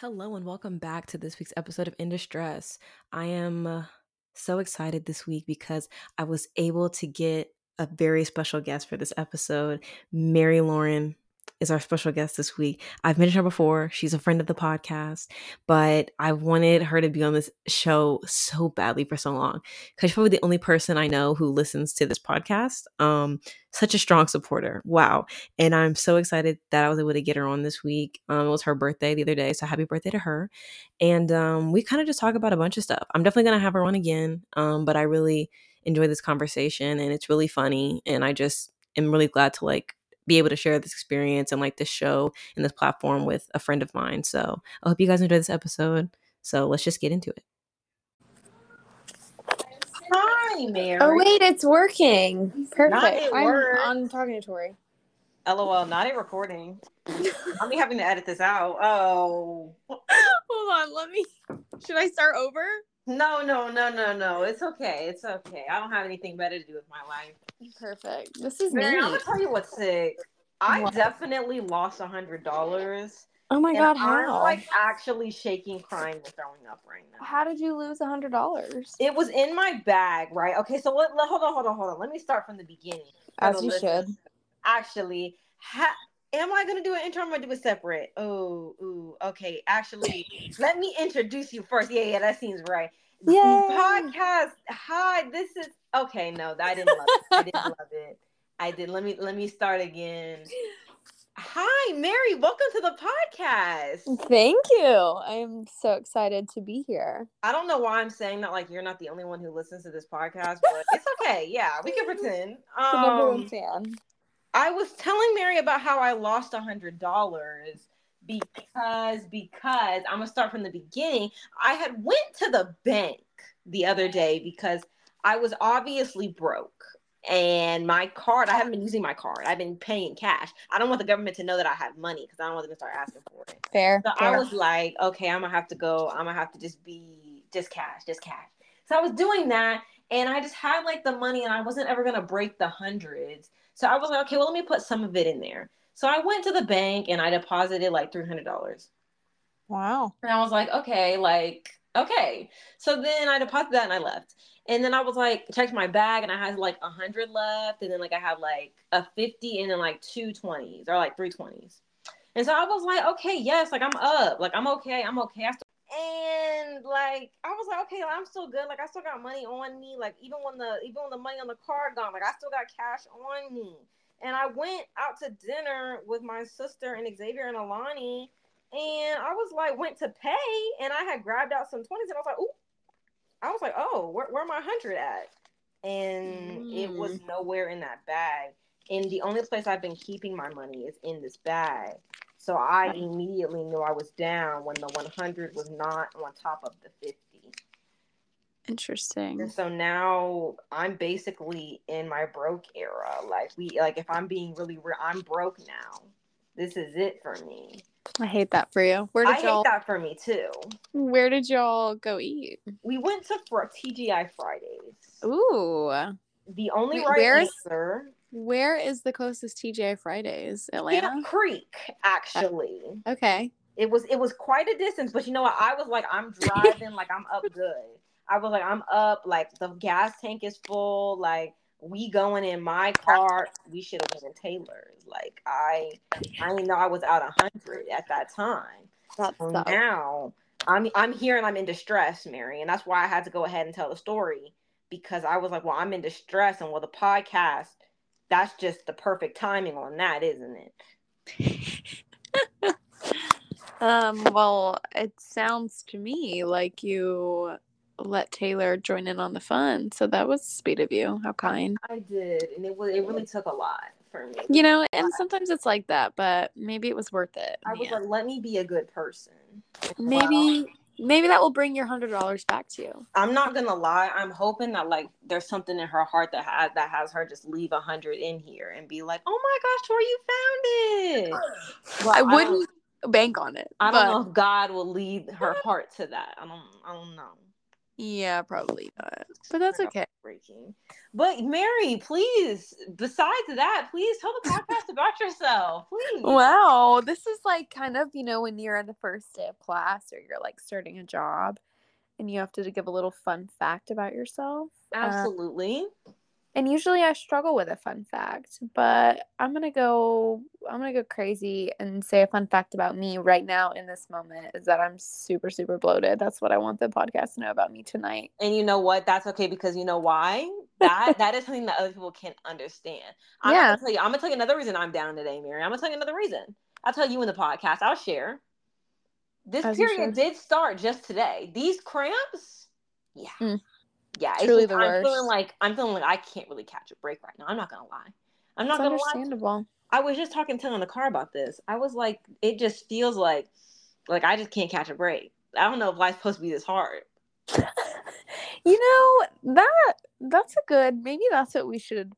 Hello, and welcome back to this week's episode of In Distress. I am uh, so excited this week because I was able to get a very special guest for this episode. Mary Lauren is our special guest this week. I've mentioned her before. She's a friend of the podcast, but I wanted her to be on this show so badly for so long because she's probably the only person I know who listens to this podcast. Um, such a strong supporter. Wow. And I'm so excited that I was able to get her on this week. Um, it was her birthday the other day. So happy birthday to her. And um, we kind of just talk about a bunch of stuff. I'm definitely going to have her on again. Um, but I really enjoy this conversation and it's really funny. And I just am really glad to like be able to share this experience and like this show and this platform with a friend of mine. So I hope you guys enjoy this episode. So let's just get into it. Hi, Mary. Oh wait, it's working. Perfect. I'm, work. I'm talking to Tori. LOL, not a recording. I'm having to edit this out. Oh. Hold on, let me. Should I start over? No, no, no, no, no. It's okay. It's okay. I don't have anything better to do with my life. Perfect. This is Mary, me. I'm gonna tell you what's sick. I What? definitely lost a hundred dollars. Oh my god, I'm how? like actually shaking, crying, and throwing up right now. how did you lose a hundred dollars? It was in my bag, right? Okay, so let, let- hold on, hold on, hold on. Let me start from the beginning. As you listen. should. Actually, ha- am I gonna do an intro? or am I gonna do it separate? Oh, ooh, okay. Actually, let me introduce you first. Yeah, yeah, that seems right. Yay. podcast. Hi, this is okay. No, I didn't love it. I didn't love it. I did. Let me let me start again. Hi, Mary. Welcome to the podcast. Thank you. I'm so excited to be here. I don't know why I'm saying that. Like you're not the only one who listens to this podcast, but it's okay. Yeah, we can pretend. The number Um, one fan. I was telling Mary about how I lost a hundred dollars because because I'm gonna start from the beginning. I had went to the bank the other day because I was obviously broke and my card I haven't been using my card. I've been paying cash. I don't want the government to know that I have money because I don't want them to start asking for it. Fair. So fair. I was like, okay, I'm gonna have to go. I'm gonna have to just be just cash, just cash. So I was doing that, and I just had like the money, and I wasn't ever gonna break the hundreds. So I was like, okay, well, let me put some of it in there. So I went to the bank and I deposited like three hundred dollars, wow. and I was like, okay, like okay. So then I deposited that and I left. And then I was like, checked my bag and I had like a hundred left, and then like I had like a fifty and then like two twenties or like three twenties. And so I was like, okay, yes, like I'm up, like I'm okay, I'm okay. I and like I was like, okay, I'm still good. Like I still got money on me. Like even when the even when the money on the card gone, like I still got cash on me. And I went out to dinner with my sister and Xavier and Alani, and I was like, went to pay, and I had grabbed out some twenties, and I was like, ooh, I was like, oh, where where my hundred at? And it was mm. nowhere in that bag. And the only place I've been keeping my money is in this bag. So I immediately knew I was down when the 100 was not on top of the 50. Interesting. And so now I'm basically in my broke era. Like we like if I'm being really real, I'm broke now. This is it for me. I hate that for you. Where I did y'all I hate that for me too. where did y'all go eat? We went to fr- TGI Fridays. Ooh. The only Wait, right where's- answer, Where is the closest TGI Fridays? Atlanta? Camp Creek, actually. Okay. it was it was quite a distance, but you know what? I was like, I'm driving, like I'm up good. I was like, I'm up, like the gas tank is full, like we going in my car. We should have been in Taylor's. Like I, I didn't know I was out a hundred at that time. So now I'm I'm here and I'm in distress, Mary, and that's why I had to go ahead and tell the story because I was like, well, I'm in distress, and well, the podcast, that's just the perfect timing on that, isn't it? Um, well, it sounds to me like you let Taylor join in on the fun. So that was sweet of you. How kind. I did, and it was it really took a lot for me. You know, and sometimes it's like that, but maybe it was worth it. I was Yeah. like, let me be a good person. maybe maybe that will bring your hundred dollars back to you. I'm not gonna lie. I'm hoping that like there's something in her heart that has that has her just leave a hundred in here and be like, oh my gosh, Tori, you found it. Well, I wouldn't bank on it. I but don't know if God will lead her heart to that. I don't. I don't know. Yeah, probably not. But that's okay. Breaking. But Mary, please, besides that, please tell the podcast about yourself. Please. Wow, this is like kind of, you know, when you're on the first day of class or you're like starting a job and you have to give a little fun fact about yourself. Uh, Absolutely. And usually I struggle with a fun fact, but I'm gonna go I'm gonna go crazy and say a fun fact about me right now in this moment is that I'm super, super bloated. That's what I want the podcast to know about me tonight. and you know what? That's okay because you know why? That that is something that other people can't understand. I'm Yeah. gonna tell you, I'm gonna tell you another reason I'm down today, Mary. I'm gonna tell you another reason. I'll tell you in the podcast. I'll share. This As period did start just today. These cramps, yeah. Mm. Yeah, it's Truly the I'm feeling like I'm feeling like I can't really catch a break right now. I'm not gonna lie. I'm not It's gonna lie. understandable. I was just talking to Tim in the car about this. I was like, it just feels like like I just can't catch a break. I don't know if life's supposed to be this hard. you know that that's a good maybe that's what we should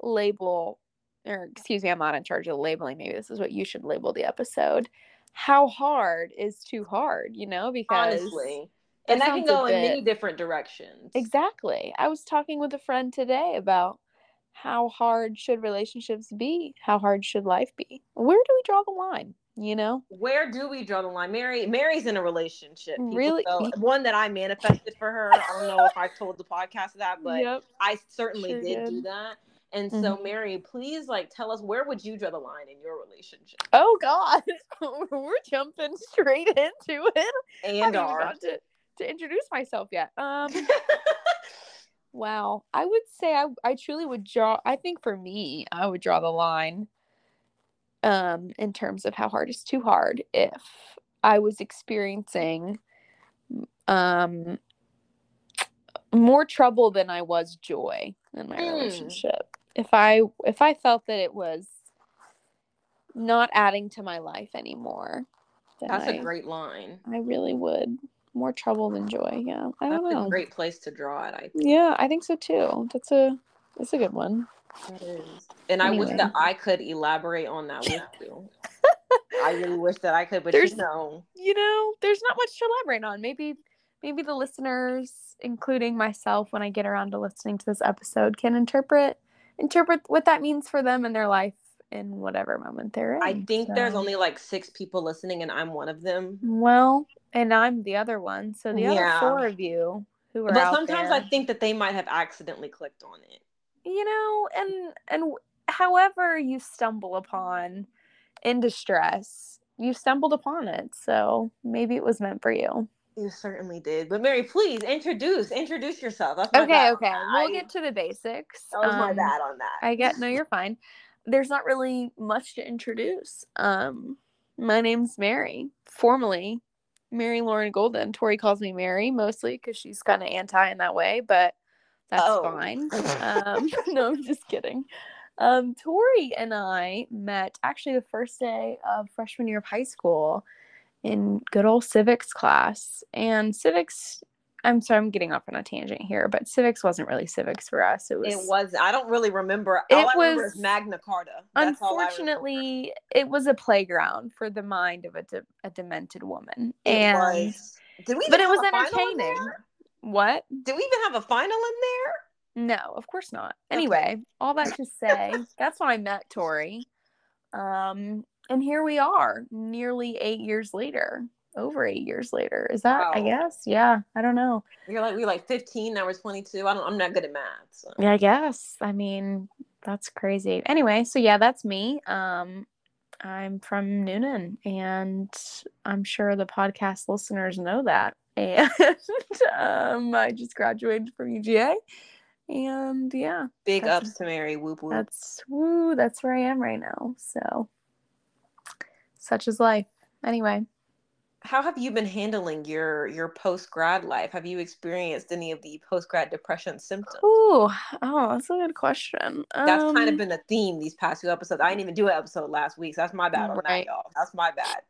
label or excuse me i'm not in charge of labeling maybe this is what you should label the episode how hard is too hard you know because honestly. And that can go in many different directions. exactly i was talking with a friend today about how hard should relationships be how hard should life be where do we draw the line you know Where do we draw the line? Mary Mary's in a relationship. people, Really? so one that I manifested for her. I don't know if I told the podcast that, but yep I certainly Sure did, do that. And so mm-hmm. Mary, please like tell us where would you draw the line in your relationship? oh god we're jumping straight into it And are. To introduce myself yet. Um, wow. I would say I, I truly would draw, I think for me, I would draw the line um, in terms of how hard is too hard if I was experiencing um, more trouble than I was joy in my Mm. relationship. If I if I felt that it was not adding to my life anymore, That's I, a great line. I really would. More trouble than joy. Yeah. I don't That's know. a great place to draw it, I think. Yeah, I think so too. That's a that's a good one. That is. And I wish that I could elaborate on that with you. I really wish that I could, but There's- you know, You know, there's not much to elaborate on. Maybe maybe the listeners, including myself when I get around to listening to this episode, can interpret interpret what that means for them in their life in whatever moment they're in. I think there's only like six people listening, and I'm one of them. well, and I'm the other one. So the Yeah. other four of you who are But sometimes there, I think that they might have accidentally clicked on it. you know and and however you stumble upon in distress you stumbled upon it so maybe it was meant for you You certainly did. But Mary, please introduce introduce yourself. That's my okay bad. okay we'll get to the basics That was my Um, bad on that. i get no you're fine there's not really much to introduce um my name's mary formally mary lauren golden. Tori calls me mary mostly because she's kind of anti in that way but that's Oh. fine. Um no i'm just kidding. Um tori and i met actually the first day of freshman year of high school in good old civics class and civics i'm sorry i'm getting off on a tangent here but civics wasn't really civics for us it was It was. I don't really remember. It all I remember was- Magna Carta. That's all I remember. unfortunately it was a playground for the mind of a, de- a demented woman it and was. Did we? but it was have a final in entertaining what Did we even have a final in there? no of course not anyway all that to say that's when i met tori um and here we are nearly eight years later over eight years later is that i guess yeah i don't know You're like we were like 15. Now we're 22. I don't. I'm not good at math. So. Yeah, I guess. I mean, that's crazy. Anyway, so yeah, that's me. Um, I'm from Newnan, and I'm sure the podcast listeners know that. And um, I just graduated from UGA, and yeah, Big ups to Mary. Whoop whoop. that's woo. That's where I am right now. So, such is life. Anyway, How have you been handling your your post grad life? Have you experienced any of the post grad depression symptoms? ooh, oh, that's a good question. That's kind of Um, been the theme these past few episodes. I didn't even do an episode last week, so that's my bad on that, Right. y'all. That's my bad.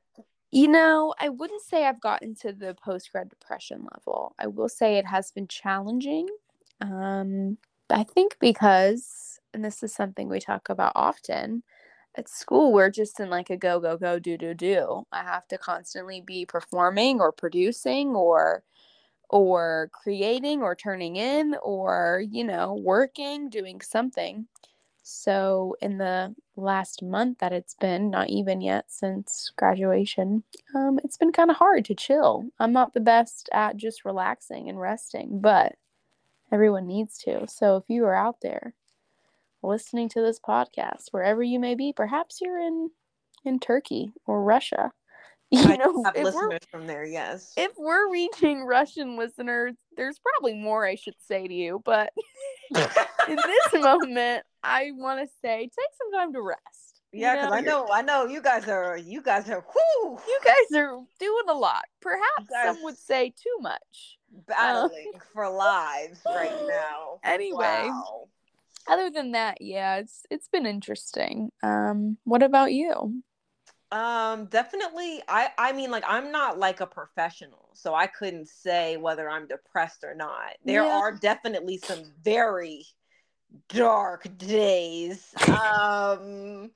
You know, I wouldn't say I've gotten to the post grad depression level. I will say it has been challenging. Um, I think because, and this is something we talk about often, at school we're just in like a go, go, go, do, do, do. I have to constantly be performing or producing or or creating or turning in or, you know, working, doing something. So, in the last month that it's been, not even yet since graduation, um, it's been kind of hard to chill. I'm not the best at just relaxing and resting, but everyone needs to. So, if you are out there listening to this podcast, wherever you may be, perhaps you're in in Turkey or Russia. You I know, have listeners from there, yes. if we're reaching Russian listeners, there's probably more I should say to you, but in this moment, I want to say take some time to rest. Yeah, because I know, I know you guys are, you guys are, whoo, you guys are doing a lot. Perhaps some would say too much. battling uh, for lives right now. Anyway, Wow. Other than that, yeah, it's it's been interesting. Um, what about you? Um, definitely. I I mean, like, I'm not like a professional, so I couldn't say whether I'm depressed or not. There Yeah. are definitely some very dark days. Um,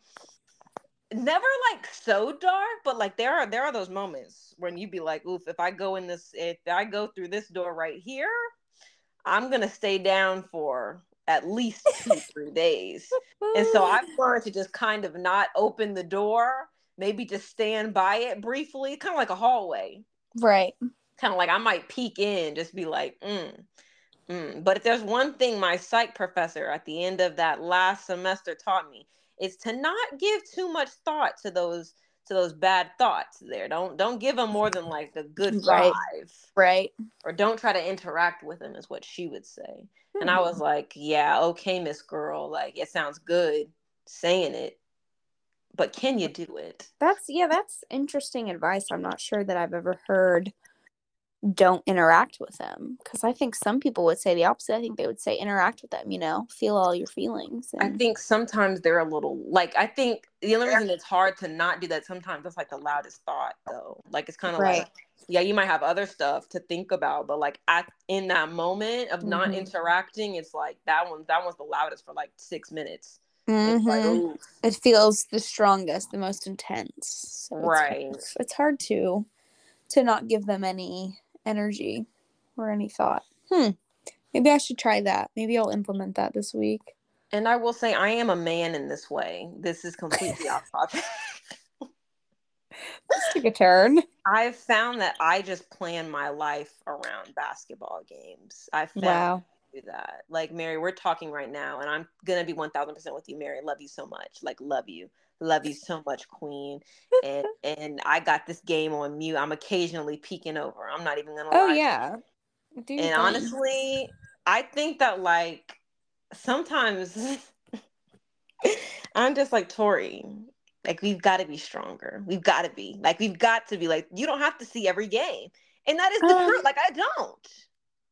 never like so dark, but like there are there are those moments when you'd be like, oof, if I go in this, if I go through this door right here, I'm gonna stay down for at least two, three days. And so I've learned to just kind of not open the door, maybe just stand by it briefly, kind of like a hallway. right. Kind of like I might peek in, just be like, mm, mm. But if there's one thing my psych professor at the end of that last semester taught me, is to not give too much thought to those to those bad thoughts there. Don't don't give them more than like a good Right. five. Right. Or don't try to interact with them is what she would say. And I was hmm. like, yeah, okay, Miss Girl. Like, it sounds good saying it, but can you do it? That's yeah, that's interesting advice. I'm not sure that I've ever heard don't interact with them because I think some people would say the opposite. I think they would say interact with them, you know, feel all your feelings. I think sometimes they're a little like, I think the only reason it's hard to not do that sometimes that's like the loudest thought, though. Like, it's kind of Right. like, yeah, you might have other stuff to think about, but like at in that moment of not Mhm. interacting, it's like that one, that one's the loudest for like six minutes. It's like, ooh, it feels the strongest, the most intense. So it's, Right. It's, it's hard to to not give them any energy or any thought. Hmm. Maybe I should try that. Maybe I'll implement that this week. And I will say, I am a man in this way. This is completely off topic. Let's take a turn. I've found that I just plan my life around basketball games. I found Wow. do that. Like Mary, we're talking right now, and I'm gonna be one thousand percent with you, Mary. Love you so much. Like love you, love you so much, Queen. And and I got this game on mute. I'm occasionally peeking over. I'm not even gonna lie. Oh yeah. Do And thing. honestly, I think that like sometimes I'm just like Tori. Like we've got to be stronger. We've got to be like we've got to be like you don't have to see every game, and that is the Um, truth. Like I don't.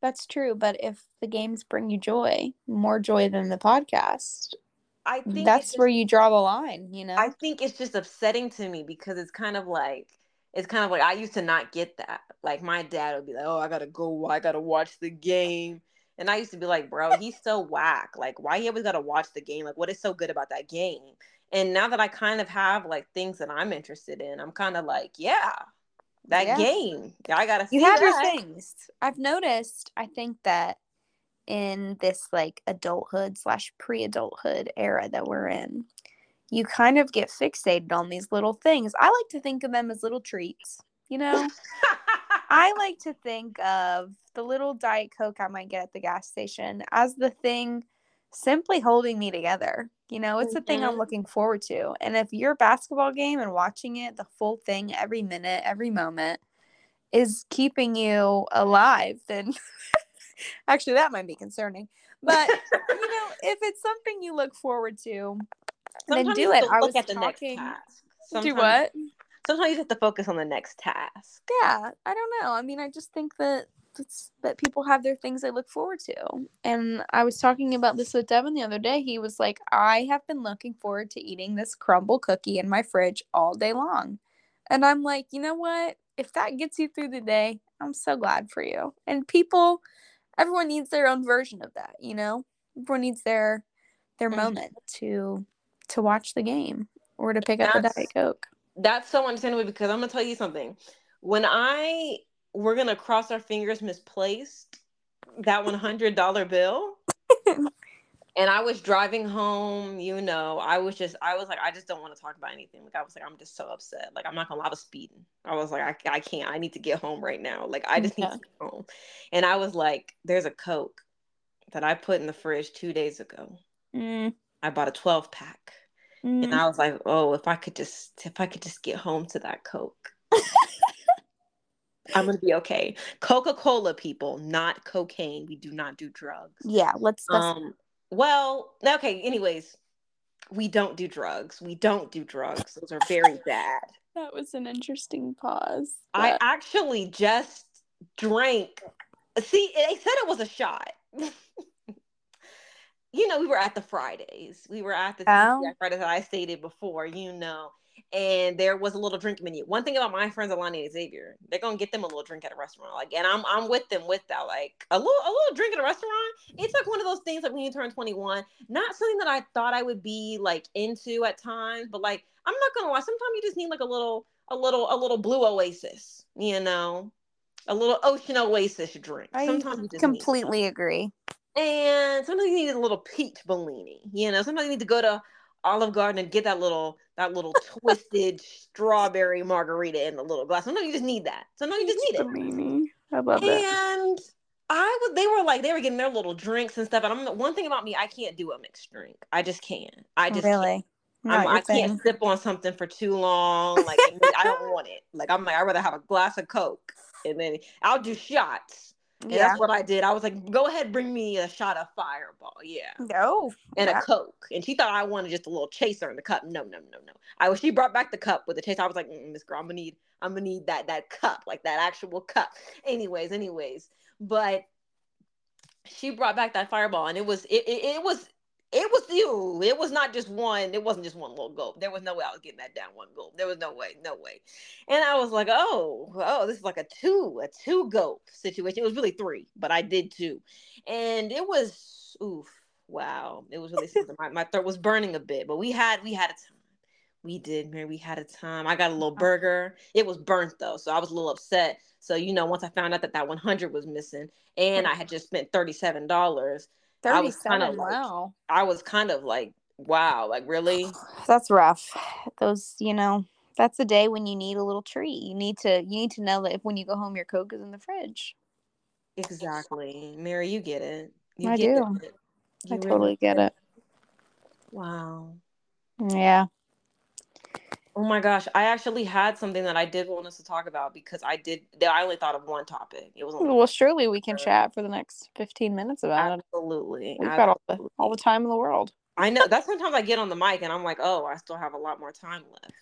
That's true, but if the games bring you joy, more joy than the podcast, I mm, think that's it's where you draw the line, you know? I think it's just upsetting to me because it's kind of like it's kind of like I used to not get that. Like my dad would be like, "Oh, I gotta go. I gotta watch the game," and I used to be like, "Bro, he's so whack. Like, why he always gotta watch the game? Like, what is so good about that game?" And now that I kind of have like things that I'm interested in, I'm kind of like, "Yeah, that Yeah. game. I gotta see you have your things. I've noticed, I think that in this like adulthood slash pre adulthood era that we're in, you kind of get fixated on these little things. I like to think of them as little treats, you know? I like to think of the little Diet Coke I might get at the gas station as the thing simply holding me together. You know, it's the thing I'm Mhm. looking forward to. And if your basketball game and watching it, the full thing, every minute, every moment, is keeping you alive, then actually that might be concerning. But, you know, if it's something you look forward to, then do it. I was at the talking. next task. Do what? Sometimes you have to focus on the next task. yeah i don't know i mean i just think that that people have their things they look forward to and i was talking about this with devin the other day he was like i have been looking forward to eating this Crumbl cookie in my fridge all day long and i'm like you know what if that gets you through the day i'm so glad for you and people everyone needs their own version of that you know everyone needs their their Mhm. moment to to watch the game or to pick up a diet coke that's so understandable because I'm gonna tell you something. When I we're gonna cross our fingers misplaced that one hundred dollar bill. and I was driving home, you know, I was just, I was like, I just don't want to talk about anything. Like, I was like, I'm just so upset. Like, I'm not gonna lie, I was speeding. I was like, I, I can't, I need to get home right now. Like, I just yeah. need to get home. And I was like, there's a Coke that I put in the fridge two days ago. Mm. I bought a 12 pack. Mm. And I was like, oh, if I could just, if I could just get home to that Coke. I'm gonna be okay. Coca Cola, people, not cocaine. We do not do drugs. Yeah, let's. Um, well, okay. Anyways, we don't do drugs. We don't do drugs. Those are very bad. That was an interesting pause. But... I actually just drank. See, they said it was a shot. you know, we were at the Fridays. We were at the oh. Fridays that I stated before. You know, and there was a little drink menu. One thing about my friends Alani and Xavier, they're gonna get them a little drink at a restaurant. Like, and I'm I'm with them with that. Like a little a little drink at a restaurant. It's like one of those things like when you turn 21. Not something that I thought I would be like into at times, but like I'm not gonna lie. Sometimes you just need like a little a little a little blue oasis, you know, a little ocean oasis drink. Sometimes I you just completely agree. And sometimes you need a little peach Bellini. You know, sometimes you need to go to Olive Garden and get that little that little twisted strawberry margarita in the little glass. Sometimes you just need that. Sometimes you just need it. I love and that. And I was they were like they were getting their little drinks and stuff. And I'm one thing about me, I can't do a mixed drink. I just can't. I just really. I can't sip on something for too long. Like I don't want it. Like I'm like I'd rather have a glass of Coke and then I'll do shots and yeah. that's what I did. I was like, go ahead, bring me a shot of fireball. Yeah. No. And yeah. a Coke. And she thought I wanted just a little chaser in the cup. No, no, no, no. I was she brought back the cup with the chaser. I was like, mm, Miss Girl, I'm gonna need I'm gonna need that that cup, like that actual cup. Anyways, anyways. But she brought back that fireball and it was it, it, it was it was you. It was not just one. It wasn't just one little gulp. There was no way I was getting that down one gulp. There was no way, no way. And I was like, oh, oh, this is like a two, a two gulp situation. It was really three, but I did two, and it was oof, wow. It was really something. my my throat was burning a bit, but we had we had a time. We did, man. We had a time. I got a little burger. It was burnt though, so I was a little upset. So you know, once I found out that that 100 was missing, and I had just spent 37 dollars 37 I wow like, i was kind of like wow like really? That's rough. Those you know that's a day when you need a little treat. You need to you need to know that if when you go home your coke is in the fridge. Exactly. Mary you get it. You i get do. it. i really totally get it. it. Wow. Yeah Oh my gosh, I actually had something that I did want us to talk about because I did. I only thought of one topic. It was well, surely we can chat for the next fifteen minutes about absolutely. it. Absolutely, we've got all the all the time in the world. I know. That's sometimes I get on the mic and I'm like, oh, I still have a lot more time left.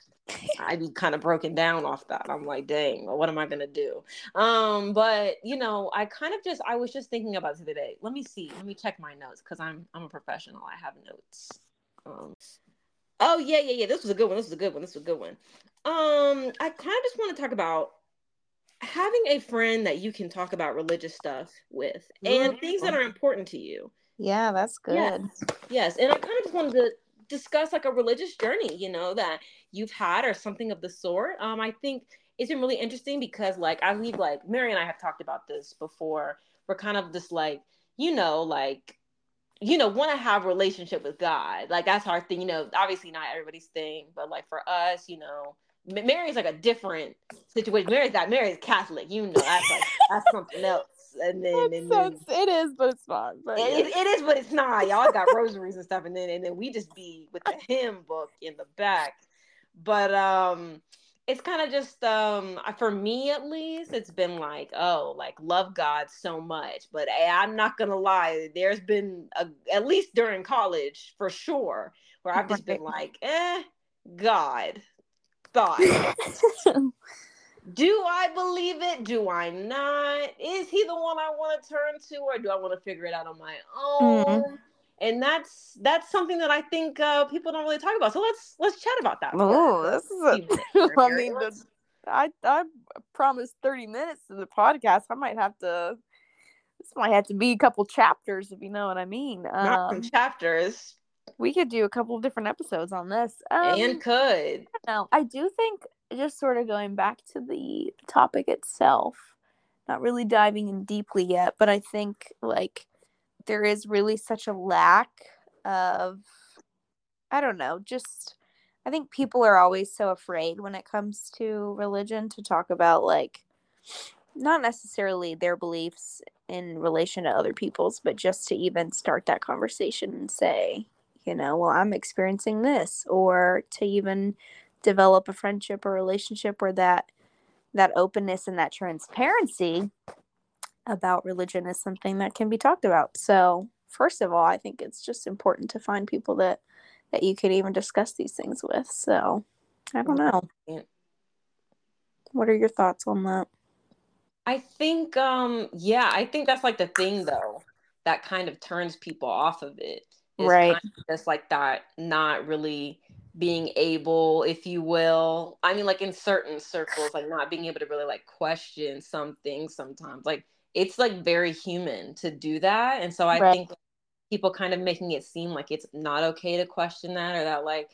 I'd be kind of broken down off that. I'm like, dang, what am I gonna do? Um, but you know, I kind of just I was just thinking about today. Let me see. Let me check my notes because I'm I'm a professional. I have notes. Um, Oh yeah, yeah, yeah. This was a good one. This was a good one. This was a good one. Um, I kind of just want to talk about having a friend that you can talk about religious stuff with and mm-hmm. things that are important to you. Yeah, that's good. Yes. yes. And I kind of just wanted to discuss like a religious journey, you know, that you've had or something of the sort. Um, I think it's been really interesting because like I leave like Mary and I have talked about this before. We're kind of just like, you know, like you know, want to have relationship with God. Like that's our thing. You know, obviously not everybody's thing, but like for us, you know, Mary's like a different situation. Mary's not Mary's Catholic. You know, that's like that's something else. And then, and then it is, but it's not. But it, it is, but it's not. Y'all got rosaries and stuff, and then and then we just be with the hymn book in the back. But um, it's kind of just um for me at least it's been like oh like love god so much but hey, i'm not gonna lie there's been a, at least during college for sure where i've just been like eh god thought. Do i believe it? Do i not? Is he the one i want to turn to or do i want to figure it out on my own? mm-hmm and that's that's something that I think uh, people don't really talk about. So let's let's chat about that. Oh, this is a, I mean, the, I I promised thirty minutes to the podcast. I might have to. This might have to be a couple chapters, if you know what I mean. Not um, chapters. We could do a couple of different episodes on this. Um, and could. No, I do think just sort of going back to the topic itself. not really diving in deeply yet, but I think like there is really such a lack of I don't know, just I think people are always so afraid when it comes to religion to talk about like not necessarily their beliefs in relation to other people's, but just to even start that conversation and say, you know, well, I'm experiencing this, or to even develop a friendship or relationship where that that openness and that transparency about religion is something that can be talked about. So, first of all, I think it's just important to find people that that you could even discuss these things with. So, I don't know. What are your thoughts on that? I think um yeah, I think that's like the thing though that kind of turns people off of it. Right. Kind of just like that not really being able, if you will. I mean, like in certain circles, like not being able to really like question some things sometimes. Like it's like very human to do that. And so I right. think people kind of making it seem like it's not okay to question that or that like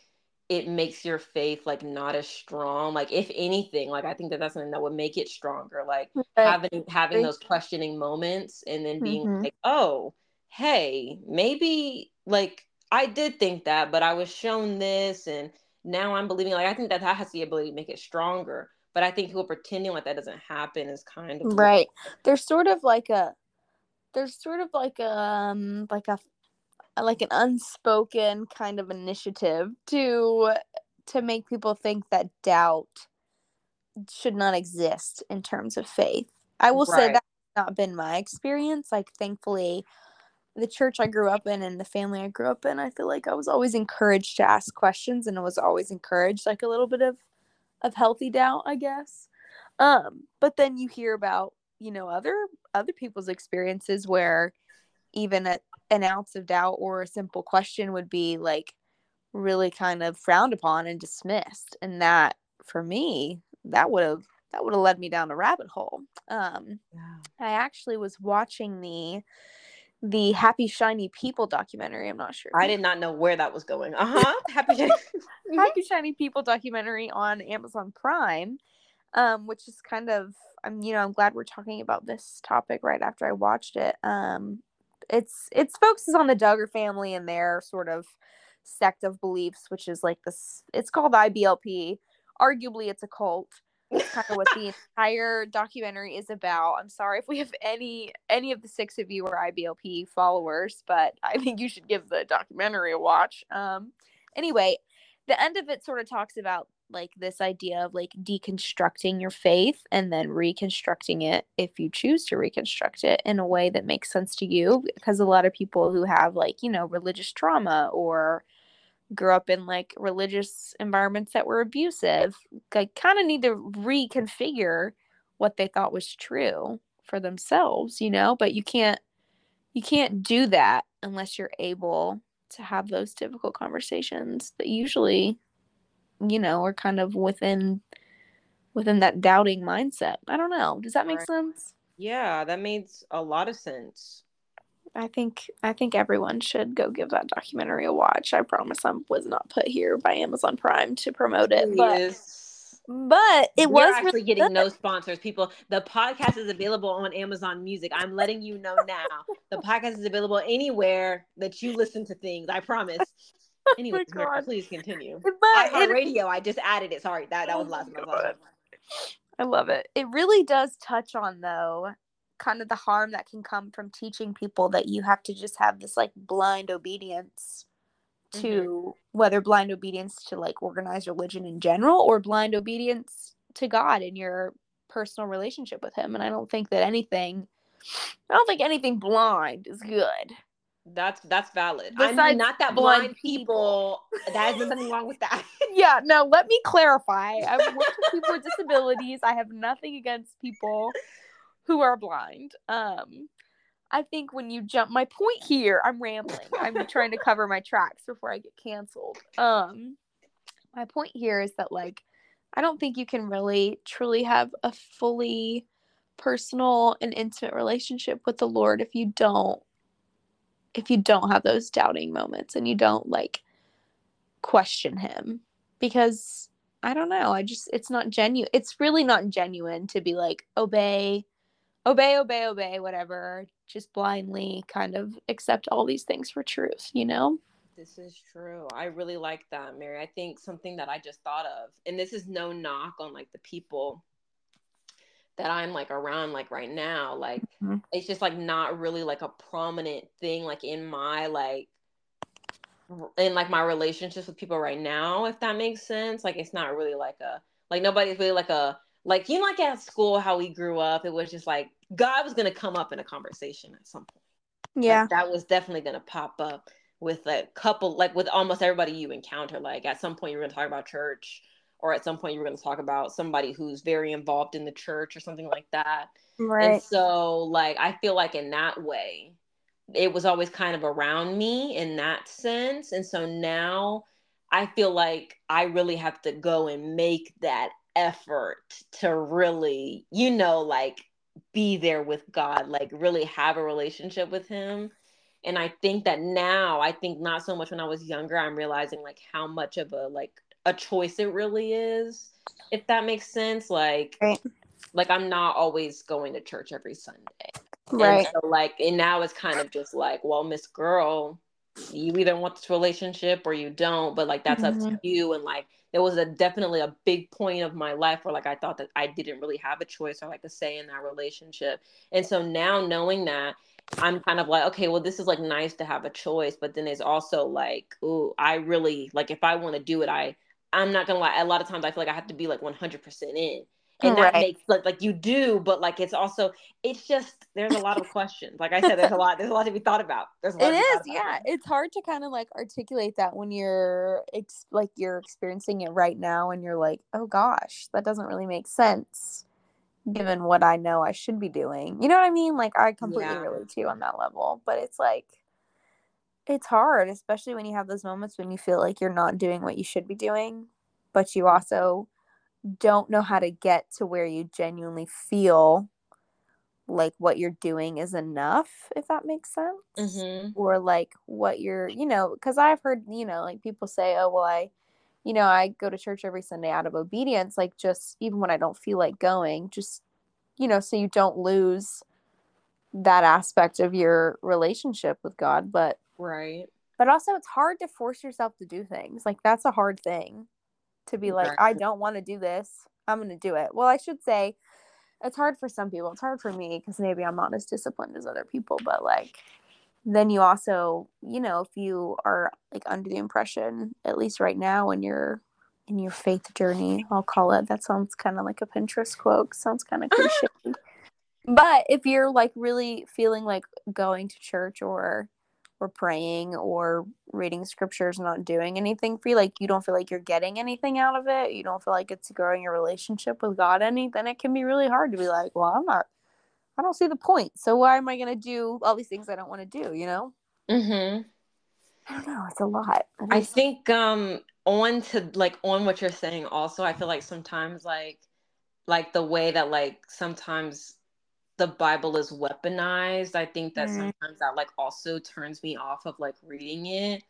it makes your faith like not as strong like if anything like i think that that's something that would make it stronger like right. having having those questioning moments and then being mm-hmm. like oh hey maybe like I did think that, but I was shown this and now I'm believing like I think that that has the ability to make it stronger. But I think people pretending like that doesn't happen is kind of right. There's sort of like a there's sort of like a um like a like an unspoken kind of initiative to to make people think that doubt should not exist in terms of faith. I will right. say that's not been my experience. Like thankfully the church I grew up in and the family I grew up in, I feel like I was always encouraged to ask questions and I was always encouraged like a little bit of of healthy doubt, I guess. Um, but then you hear about, you know, other other people's experiences where even a, an ounce of doubt or a simple question would be like really kind of frowned upon and dismissed. And that for me, that would have that would have led me down a rabbit hole. Um, yeah. I actually was watching the the Happy Shiny People documentary. I'm not sure. I did not know where that was going. Uh huh. Happy Shiny. Happy Shiny People documentary on Amazon Prime, um, which is kind of I'm you know I'm glad we're talking about this topic right after I watched it. Um, it's it's focuses on the Duggar family and their sort of sect of beliefs, which is like this. It's called IBLP. Arguably, it's a cult kind of what the entire documentary is about. I'm sorry if we have any any of the six of you are IBLP followers, but I think you should give the documentary a watch. Um anyway, the end of it sort of talks about like this idea of like deconstructing your faith and then reconstructing it if you choose to reconstruct it in a way that makes sense to you because a lot of people who have like, you know, religious trauma or grew up in like religious environments that were abusive like kind of need to reconfigure what they thought was true for themselves you know? But you can't you can't do that unless you're able to have those difficult conversations that usually you know are kind of within within that doubting mindset. I don't know. Does that make right. sense? Yeah that makes a lot of sense I think I think everyone should go give that documentary a watch. I promise I was not put here by Amazon Prime to promote it, but but it was actually really getting good. no sponsors. People, the podcast is available on Amazon Music. I'm letting you know now. the podcast is available anywhere that you listen to things. I promise. Anyway, oh please continue. But radio, I just added it. Sorry, that that was oh last month. I love it. It really does touch on though kind of the harm that can come from teaching people that you have to just have this like blind obedience to mm-hmm. whether blind obedience to like organized religion in general or blind obedience to God in your personal relationship with him and I don't think that anything I don't think anything blind is good. That's that's valid. Besides I'm not that blind, blind people. people. That is nothing wrong with that. yeah, no. Let me clarify. I've worked with people with disabilities. I have nothing against people who are blind. Um, I think when you jump, my point here, I'm rambling. I'm trying to cover my tracks before I get canceled. Um, my point here is that like, I don't think you can really truly have a fully personal and intimate relationship with the Lord if you don't if you don't have those doubting moments and you don't like question him because I don't know, I just it's not genuine. It's really not genuine to be like obey obey, obey, obey, whatever. Just blindly kind of accept all these things for truth, you know? This is true. I really like that, Mary. I think something that I just thought of, and this is no knock on like the people that I'm like around like right now. Like mm-hmm. it's just like not really like a prominent thing like in my like in like my relationships with people right now, if that makes sense. Like it's not really like a like nobody's really like a like you know like at school how we grew up, it was just like God was gonna come up in a conversation at some point. Yeah. Like, that was definitely gonna pop up with a couple like with almost everybody you encounter. Like at some point you're gonna talk about church or at some point you're going to talk about somebody who's very involved in the church or something like that. Right. And so like I feel like in that way it was always kind of around me in that sense and so now I feel like I really have to go and make that effort to really you know like be there with God like really have a relationship with him and I think that now I think not so much when I was younger I'm realizing like how much of a like a choice it really is if that makes sense like right. like i'm not always going to church every sunday right and so like and now it's kind of just like well miss girl you either want this relationship or you don't but like that's mm-hmm. up to mm-hmm. you and like there was a definitely a big point of my life where like i thought that i didn't really have a choice or like a say in that relationship and so now knowing that I'm kind of like, okay, well, this is like nice to have a choice, but then it's also like, oh, I really like if I want to do it, I I'm not gonna lie. A lot of times I feel like I have to be like 100 percent in, and right. that makes like like you do, but like it's also it's just there's a lot of questions. Like I said, there's a lot there's a lot to be thought about. There's it is, yeah. It's hard to kind of like articulate that when you're it's like you're experiencing it right now, and you're like, oh gosh, that doesn't really make sense given what I know I should be doing. You know what I mean? Like I completely yeah. relate to you on that level, but it's like it's hard, especially when you have those moments when you feel like you're not doing what you should be doing, but you mm. also don't know how to get to where you genuinely feel like what you're doing is enough, if that makes sense. Mm-hmm. Or like what you're, you know, because I've heard, you know, like people say, oh, well, I, you know, I go to church every Sunday out of obedience, like just even when I don't feel like going, just, you know, so you don't lose that aspect of your relationship with God. But Right. But also, it's hard to force yourself to do things. Like, that's a hard thing to be like, I don't want to do this. I'm going to do it. Well, I should say it's hard for some people. It's hard for me because maybe I'm not as disciplined as other people. But like, then you also, you know, if you are like under the impression, at least right now, when you're in your faith journey, I'll call it. That sounds kind of like a Pinterest quote. Sounds kind of cliche. but if you're like really feeling like going to church or or praying or reading scriptures not doing anything for you like you don't feel like you're getting anything out of it you don't feel like it's growing your relationship with god any then it can be really hard to be like well i'm not i don't see the point so why am i going to do all these things i don't want to do you know? Mm-hmm. I don't know it's a lot i think um on to like on what you're saying also i feel like sometimes like like the way that like sometimes the Bible is weaponized. I think that mm. sometimes that like also turns me off of like reading it.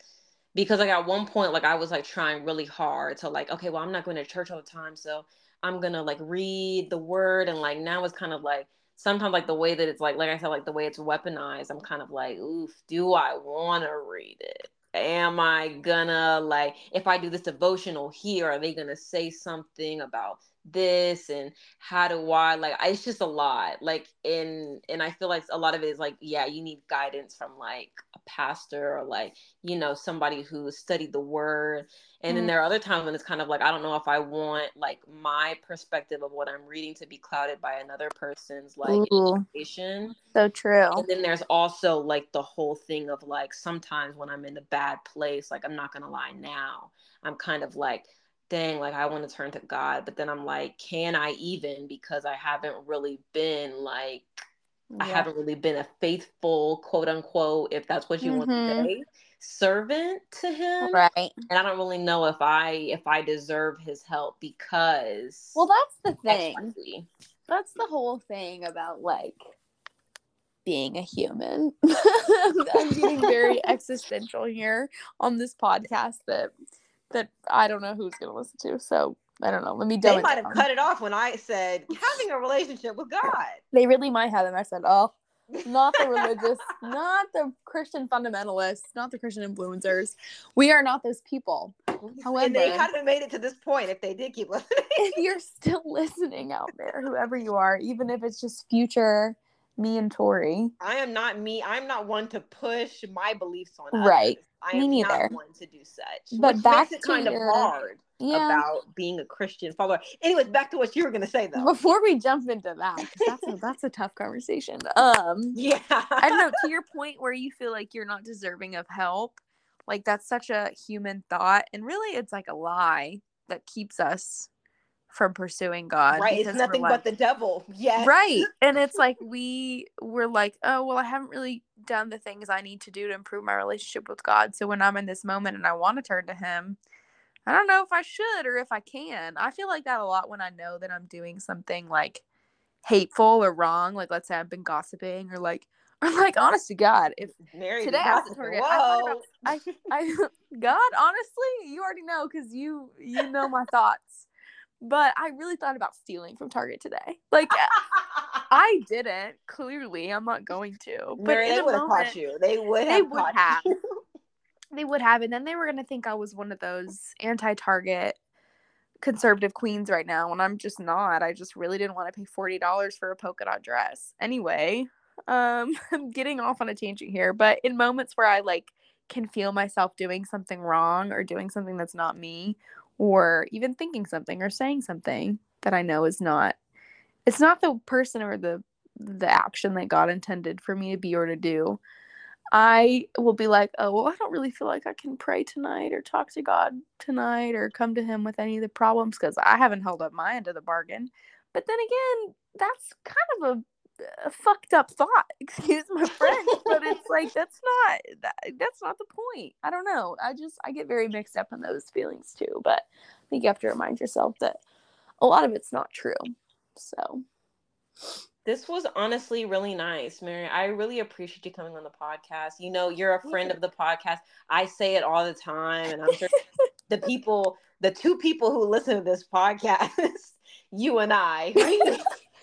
Because like at one point, like I was like trying really hard to like, okay, well, I'm not going to church all the time. So I'm gonna like read the word and like now it's kind of like sometimes like the way that it's like like I said, like the way it's weaponized, I'm kind of like, oof, do I wanna read it? Am I gonna like if I do this devotional here, are they gonna say something about this and how do I like it's just a lot like in and I feel like a lot of it is like yeah you need guidance from like a pastor or like you know somebody who studied the word and mm-hmm. then there are other times when it's kind of like I don't know if I want like my perspective of what I'm reading to be clouded by another person's like information so true and then there's also like the whole thing of like sometimes when I'm in a bad place like I'm not gonna lie now I'm kind of like dang, like I want to turn to God, but then I'm like, can I even? Because I haven't really been like, yeah. I haven't really been a faithful, quote unquote, if that's what you mm-hmm. want to say, servant to him. Right. And I don't really know if I if I deserve his help because Well, that's the thing. That's the whole thing about like being a human. I'm getting very existential here on this podcast that that I don't know who's going to listen to. So I don't know. Let me. They might have cut it off when I said having a relationship with God. They really might have, and I said, "Oh, not the religious, not the Christian fundamentalists, not the Christian influencers. We are not those people." However, and they However- hadn't made it to this point if they did keep listening. if you're still listening out there, whoever you are, even if it's just future me and Tori, I am not me. I'm not one to push my beliefs on others. I Me am neither. not one to do such. But which back makes it to kind your- of hard yeah. about being a Christian follower. Anyways, back to what you were gonna say though. Before we jump into that, that's a, that's a tough conversation. Um, yeah. I don't know. To your point, where you feel like you're not deserving of help, like that's such a human thought, and really, it's like a lie that keeps us from pursuing God. right. It's nothing like- but the devil. Yes. right and it's like we were like oh well i haven't really done the things i need to do to improve my relationship with god so when i'm in this moment and i want to turn to him i don't know if i should or if i can i feel like that a lot when i know that i'm doing something like hateful or wrong like let's say i've been gossiping or like or like honest to god if Mary Today I was at. Target. I. I, I God, honestly, you already know because you you know my thoughts. But I really thought about stealing from Target today. Like I didn't. Clearly, I'm not going to. But Mary, they would have caught you. They would They have would caught have. you. They would have, and then they were gonna think I was one of those anti-Target conservative queens right now, when I'm just not. I just really didn't want to pay forty dollars for a polka dot dress. Anyway, um, I'm getting off on a tangent here, but in moments where I like can feel myself doing something wrong or doing something that's not me, or even thinking something or saying something that I know is not, it's not the person or the the action that God intended for me to be or to do. I will be like, oh, well, I don't really feel like I can pray tonight or talk to God tonight or come to Him with any of the problems because I haven't held up my end of the bargain. But then again, that's kind of a, a fucked up thought. Excuse my French, but it's like that's not that, that's not the point. I don't know. I just I get very mixed up in those feelings too. But I think you have to remind yourself that a lot of it's not true. So This was honestly really nice, Mary. I really appreciate you coming on the podcast. You know, you're a friend of the podcast. I say it all the time, and I'm sure the people, the two people who listen to this podcast, you and I,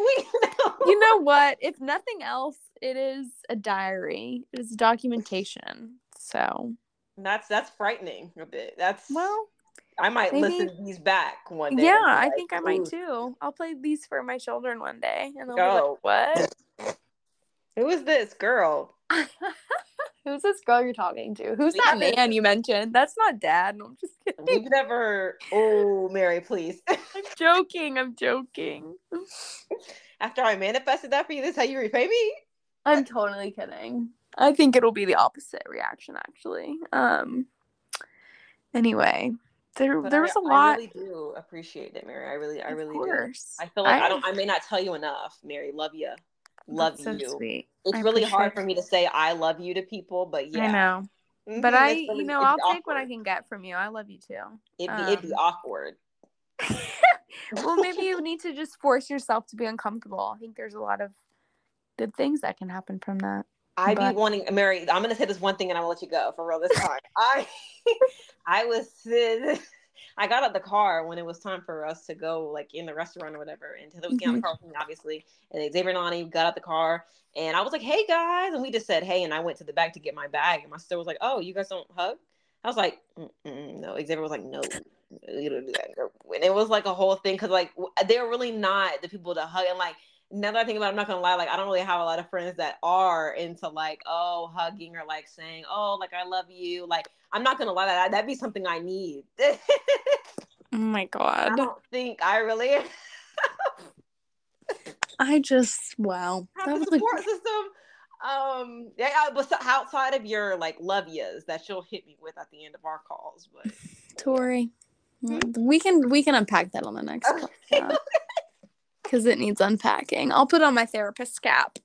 we know. you know what? If nothing else, it is a diary. It is documentation. So That's that's frightening a bit. That's well, I might maybe- listen to these back one day. yeah, be I think I might too. I'll play these for my children one day, and they'll Go. be like, "What? Who is this girl? Who's this girl you're talking to? Who's We that man you mentioned? That's not dad. No, I'm just kidding. We've never. Oh, Mary, please. I'm joking. I'm joking. After I manifested that for you, this is how you repay me. I'm totally kidding. I think it'll be the opposite reaction, actually. Um. Anyway, there But there I- was a I lot. I really do appreciate it, Mary. I really, I of really do. I feel like I, don't. I may not tell you enough, Mary. Love you. Love so you. sweet. It's I really hard for me to say I love you to people, but yeah. I know, Mhm, but I, really- you know, I'll be take what I can get from you. I love you too. It'd be, it'd be um, awkward. well, maybe you need to just force yourself to be uncomfortable. I think there's a lot of good things that can happen from that. I'd but- be wanting Mary. I'm gonna say this one thing, and I'm gonna let you go for real this time. I, I was, I got out the car when it was time for us to go, like in the restaurant or whatever, and Taylor was getting out the car obviously, and Xavier and Lonnie got out the car, and I was like, "Hey guys," and we just said, "Hey," and I went to the back to get my bag, and my sister was like, "Oh, you guys don't hug?" I was like, "No." Xavier was like, "No." You don't do that, and it was like a whole thing because like they're really not the people to hug, and like now that I think about it, I'm not gonna lie, like I don't really have a lot of friends that are into like, oh, hugging or like saying, oh, like I love you. Like I'm not gonna lie, that that'd be something I need. Oh my god. I don't think I really I just wow. That the was a support system. Um, yeah, but outside of your like love yous that she'll hit me with at the end of our calls, but Tori. We can we can unpack that on the next podcast because it needs unpacking. I'll put on my therapist cap.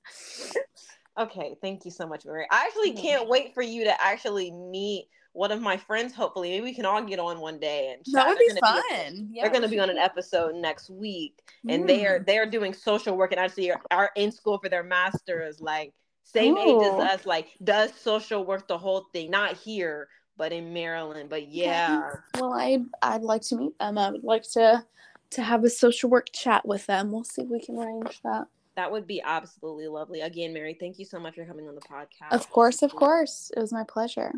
Okay, thank you so much, Mary. I actually can't wait for you to actually meet one of my friends. Hopefully, maybe we can all get on one day and chat. That would They're be fun. they're going to be on an episode next week, and they are mm. they are doing social work and actually are, are in school for their masters, like same age as us. Like, does social work the whole thing? Not here, but in Maryland. But yeah. Well, I I'd like to meet them. I would like to to have a social work chat with them. We'll see if we can arrange that. That would be absolutely lovely. Again, Mary, thank you so much for coming on the podcast. Of course, of course. It was my pleasure.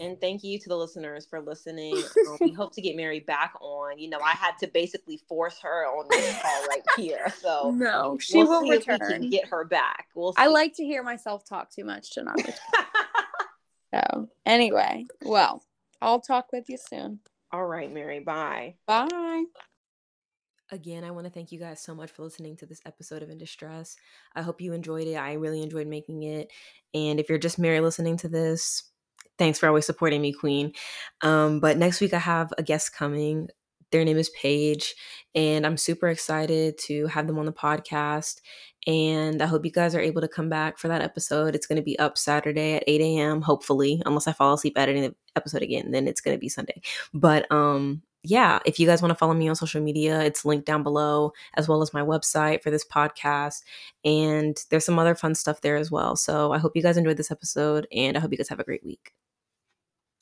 And thank you to the listeners for listening. um, we hope to get Mary back on. You know, I had to basically force her on this call right here. So no, she we'll will return. If we can get her back. We'll. See. I like to hear myself talk too much to not so anyway, well, I'll talk with you soon. All right, Mary. Bye. Bye. Again, I want to thank you guys so much for listening to this episode of In Distress. I hope you enjoyed it. I really enjoyed making it. And if you're just Mary listening to this, thanks for always supporting me, Queen. Um, but next week, I have a guest coming. Their name is Paige, and I'm super excited to have them on the podcast. And I hope you guys are able to come back for that episode. It's going to be up Saturday at 8 a.m., hopefully, unless I fall asleep editing the episode again, then it's going to be Sunday. But um, yeah, if you guys want to follow me on social media, it's linked down below, as well as my website for this podcast. And there's some other fun stuff there as well. So I hope you guys enjoyed this episode, and I hope you guys have a great week.